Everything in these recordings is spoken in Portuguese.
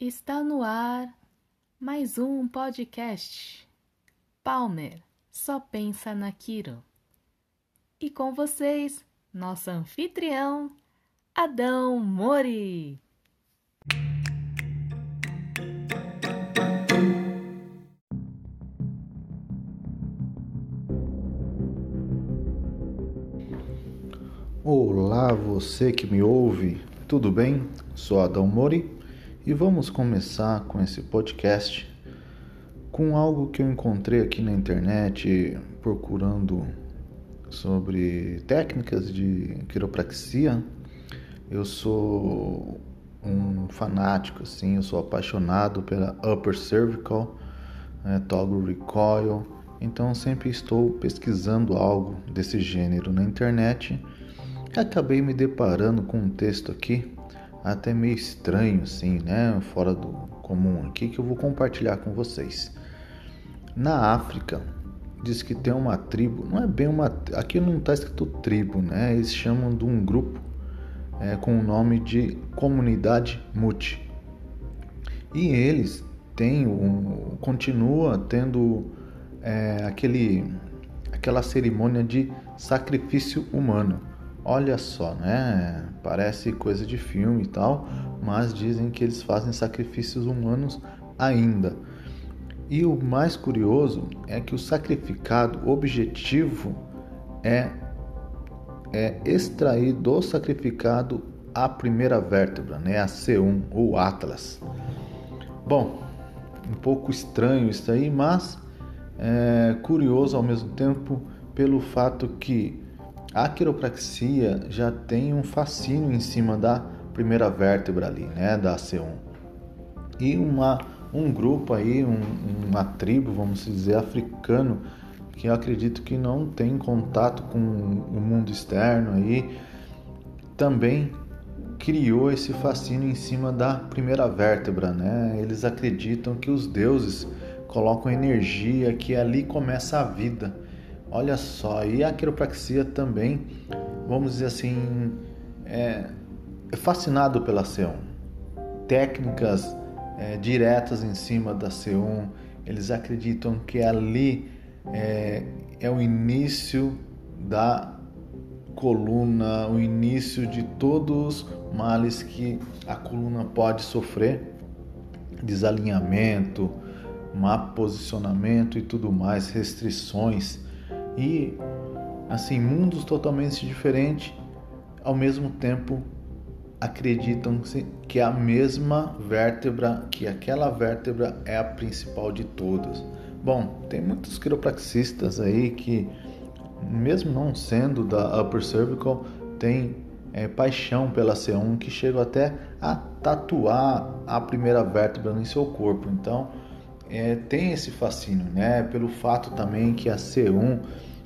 Está no ar mais um podcast. Palmer só pensa na Kiro. E com vocês, nosso anfitrião, Adão Mori. Olá, você que me ouve, tudo bem? Sou Adão Mori e vamos começar com esse podcast com algo que eu encontrei aqui na internet procurando sobre técnicas de quiropraxia. Eu sou um fanático, assim, eu sou apaixonado pela upper cervical, né, toggle recoil, então sempre estou pesquisando algo desse gênero na internet acabei me deparando com um texto aqui até meio estranho assim, né, fora do comum aqui que eu vou compartilhar com vocês. Na África diz que tem uma tribo, não é bem uma, aqui não está escrito tribo, né? Eles chamam de um grupo é, com o nome de comunidade Muti. E eles têm um, continua tendo é, aquele aquela cerimônia de sacrifício humano. Olha só, né? Parece coisa de filme e tal, mas dizem que eles fazem sacrifícios humanos ainda. E o mais curioso é que o sacrificado objetivo é, é extrair do sacrificado a primeira vértebra, né? a C1 ou Atlas. Bom, um pouco estranho isso aí, mas é curioso ao mesmo tempo pelo fato que a quiropraxia já tem um fascínio em cima da primeira vértebra ali, né, da C1. E uma, um grupo aí, um, uma tribo, vamos dizer, africano, que eu acredito que não tem contato com o mundo externo aí, também criou esse fascínio em cima da primeira vértebra, né? Eles acreditam que os deuses colocam energia, que ali começa a vida. Olha só, e a quiropraxia também, vamos dizer assim, é, é fascinado pela C1. Técnicas é, diretas em cima da C1, eles acreditam que ali é, é o início da coluna, o início de todos os males que a coluna pode sofrer, desalinhamento, má posicionamento e tudo mais, restrições e assim mundos totalmente diferentes, ao mesmo tempo acreditam que a mesma vértebra, que aquela vértebra é a principal de todas. Bom, tem muitos quiropraxistas aí que, mesmo não sendo da upper cervical, tem é, paixão pela C1 que chegam até a tatuar a primeira vértebra no seu corpo. Então, é, tem esse fascínio, né? Pelo fato também que a C1,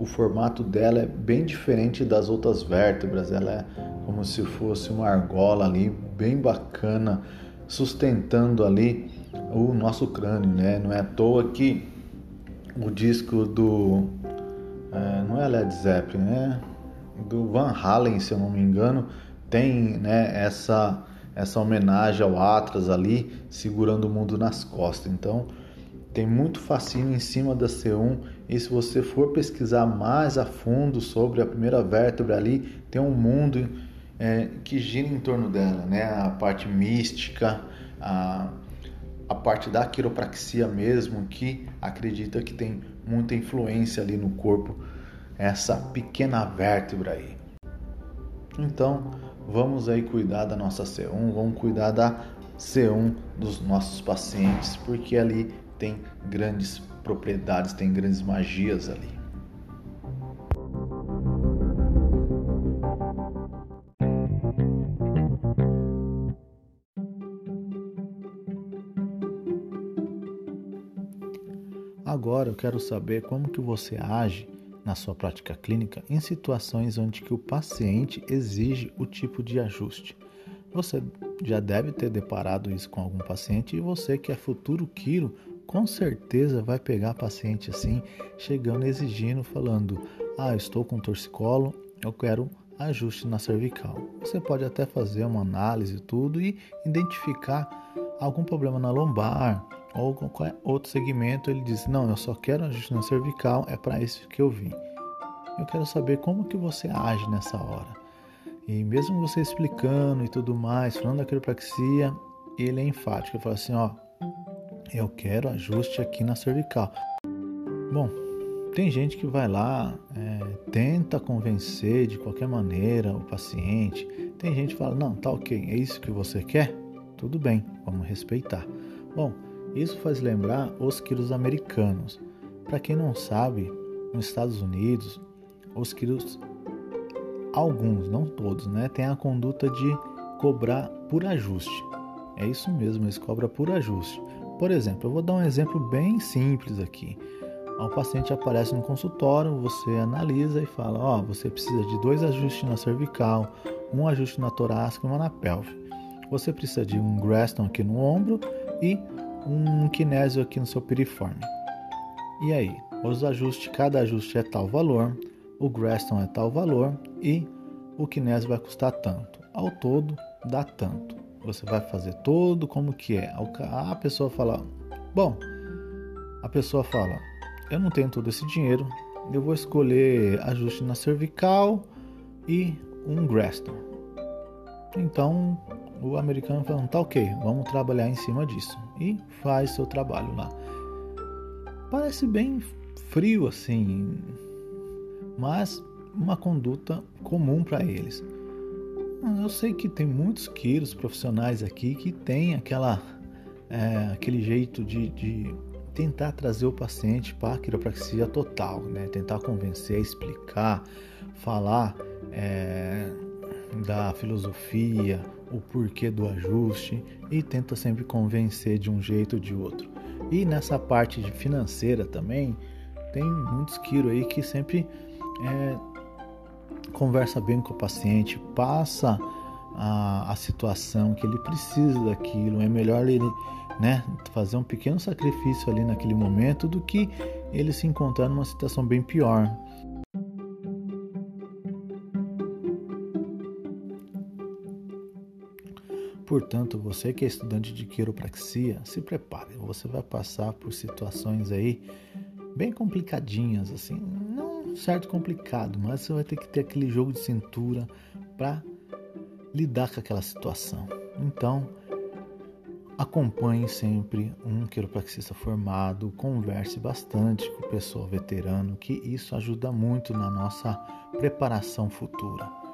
o formato dela é bem diferente das outras vértebras, ela é como se fosse uma argola ali, bem bacana, sustentando ali o nosso crânio, né? Não é à toa que o disco do. É, não é Led Zeppelin, né? Do Van Halen, se eu não me engano, tem né, essa, essa homenagem ao Atlas ali, segurando o mundo nas costas. Então, tem muito fascínio em cima da C1 e se você for pesquisar mais a fundo sobre a primeira vértebra ali, tem um mundo é, que gira em torno dela, né? A parte mística, a, a parte da quiropraxia mesmo, que acredita que tem muita influência ali no corpo, essa pequena vértebra aí. Então, vamos aí cuidar da nossa C1, vamos cuidar da C1 dos nossos pacientes, porque ali tem grandes propriedades, tem grandes magias ali. Agora eu quero saber como que você age na sua prática clínica em situações onde que o paciente exige o tipo de ajuste. Você já deve ter deparado isso com algum paciente e você que é futuro quiro com certeza vai pegar paciente assim, chegando exigindo, falando: "Ah, estou com torcicolo, eu quero ajuste na cervical. Você pode até fazer uma análise e tudo e identificar algum problema na lombar ou qualquer outro segmento. Ele diz: "Não, eu só quero ajuste na cervical, é para isso que eu vim". Eu quero saber como que você age nessa hora. E mesmo você explicando e tudo mais, falando da quiropraxia, ele é enfático. Ele fala assim, ó, eu quero ajuste aqui na cervical. Bom, tem gente que vai lá, é, tenta convencer de qualquer maneira o paciente. Tem gente que fala, não, tá ok, é isso que você quer? Tudo bem, vamos respeitar. Bom, isso faz lembrar os quilos americanos. Para quem não sabe, nos Estados Unidos, os quilos, alguns, não todos, né, tem a conduta de cobrar por ajuste. É isso mesmo, eles cobram por ajuste. Por exemplo, eu vou dar um exemplo bem simples aqui. O paciente aparece no consultório, você analisa e fala: Ó, oh, você precisa de dois ajustes na cervical, um ajuste na torácica e uma na pelve. Você precisa de um Graston aqui no ombro e um kinésio aqui no seu piriforme. E aí, os ajustes, cada ajuste é tal valor, o Graston é tal valor e o kinésio vai custar tanto. Ao todo, dá tanto. Você vai fazer todo como que é. A pessoa fala, bom, a pessoa fala, eu não tenho todo esse dinheiro, eu vou escolher ajuste na cervical e um Graston. Então o americano fala, tá ok, vamos trabalhar em cima disso e faz seu trabalho lá. Parece bem frio assim, mas uma conduta comum para eles. Eu sei que tem muitos quilos profissionais aqui que tem aquela, é, aquele jeito de, de, tentar trazer o paciente para a quiropraxia total, né? tentar convencer, explicar, falar é, da filosofia, o porquê do ajuste e tenta sempre convencer de um jeito ou de outro. E nessa parte financeira também, tem muitos quiros aí que sempre é, conversa bem com o paciente, passa a, a situação que ele precisa daquilo. É melhor ele né, fazer um pequeno sacrifício ali naquele momento do que ele se encontrar numa situação bem pior. Portanto, você que é estudante de quiropraxia, se prepare. Você vai passar por situações aí bem complicadinhas, assim, certo complicado, mas você vai ter que ter aquele jogo de cintura para lidar com aquela situação. Então, acompanhe sempre um quiropraxista formado, converse bastante com o pessoal veterano, que isso ajuda muito na nossa preparação futura.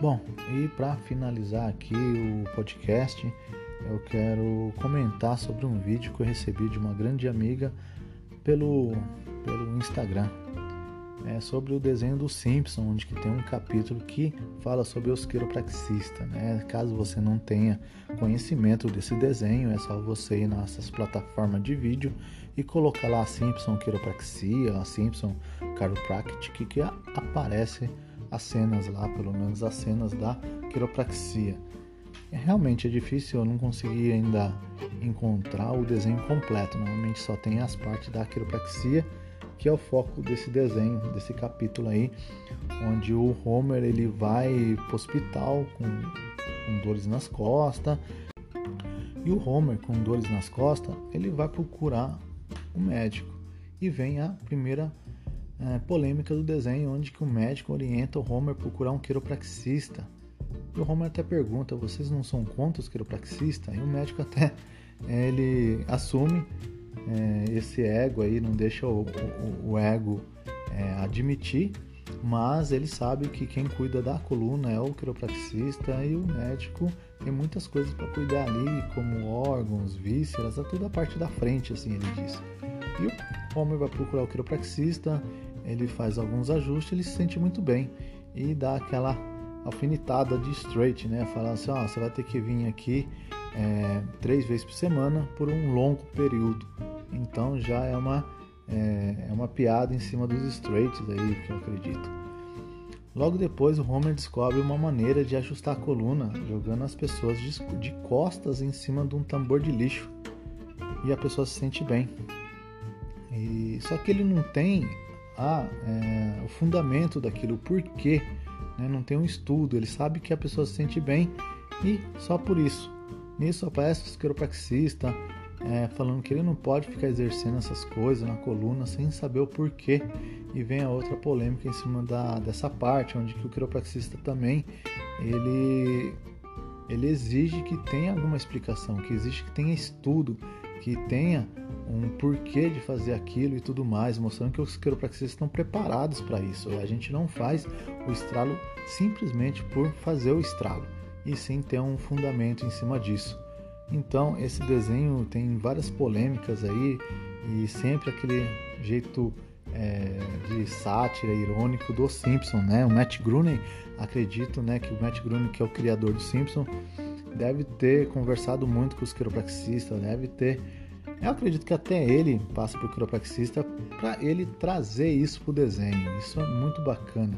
Bom, e para finalizar aqui o podcast, eu quero comentar sobre um vídeo que eu recebi de uma grande amiga pelo, pelo Instagram. É sobre o desenho do Simpson, onde que tem um capítulo que fala sobre os quiropraxistas. Né? Caso você não tenha conhecimento desse desenho, é só você ir nessas plataformas de vídeo e colocar lá Simpson Quiropraxia, Simpson Chiropractic, que aparece as cenas lá, pelo menos as cenas da quiropraxia. É, realmente é difícil, eu não consegui ainda encontrar o desenho completo. Normalmente só tem as partes da quiropraxia, que é o foco desse desenho, desse capítulo aí, onde o Homer ele vai para o hospital com, com dores nas costas. E o Homer, com dores nas costas, ele vai procurar o médico. E vem a primeira é, polêmica do desenho, onde que o médico orienta o Homer procurar um quiropraxista. E o Homer até pergunta: vocês não são contra os quiropraxistas? E o médico até é, ele assume é, esse ego aí, não deixa o, o, o ego é, admitir, mas ele sabe que quem cuida da coluna é o quiropraxista e o médico tem muitas coisas para cuidar ali, como órgãos, vísceras, toda a parte da frente, assim ele diz. E o Homer vai procurar o quiropraxista, ele faz alguns ajustes, ele se sente muito bem e dá aquela alfinetada de straight, né? Falar assim, ó, você vai ter que vir aqui é, três vezes por semana por um longo período. Então já é uma é, é uma piada em cima dos straights aí que eu acredito. Logo depois, o Homer descobre uma maneira de ajustar a coluna, jogando as pessoas de costas em cima de um tambor de lixo. E a pessoa se sente bem. E, só que ele não tem a, é, o fundamento daquilo, o porquê. Né? Não tem um estudo. Ele sabe que a pessoa se sente bem e só por isso. Nisso aparece o quiropraxista é, falando que ele não pode ficar exercendo essas coisas na coluna sem saber o porquê. E vem a outra polêmica em cima da, dessa parte, onde que o quiropraxista também ele, ele exige que tenha alguma explicação, que existe que tenha estudo, que tenha um porquê de fazer aquilo e tudo mais, mostrando que os quiropraxistas estão preparados para isso. A gente não faz o estralo simplesmente por fazer o estralo, e sim ter um fundamento em cima disso. Então, esse desenho tem várias polêmicas aí e sempre aquele jeito é, de sátira irônico do Simpson, né? O Matt Groening, acredito, né, que o Matt Groening, que é o criador do Simpson, deve ter conversado muito com os quiropraxistas, deve ter eu acredito que até ele passa por quiropraxista para ele trazer isso para o desenho. Isso é muito bacana.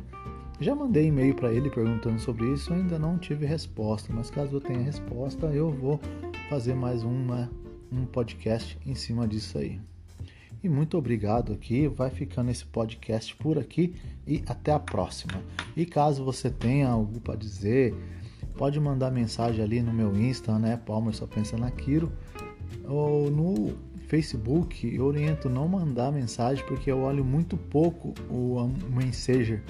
Já mandei e-mail para ele perguntando sobre isso, ainda não tive resposta, mas caso eu tenha resposta, eu vou fazer mais uma, um podcast em cima disso aí. E muito obrigado aqui, vai ficando esse podcast por aqui e até a próxima. E caso você tenha algo para dizer, pode mandar mensagem ali no meu Insta, né? Palmer só pensa naquilo, ou no Facebook, eu oriento não mandar mensagem porque eu olho muito pouco o Messenger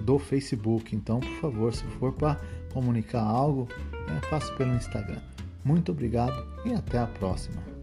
do Facebook. Então, por favor, se for para comunicar algo, é, faça pelo Instagram. Muito obrigado e até a próxima.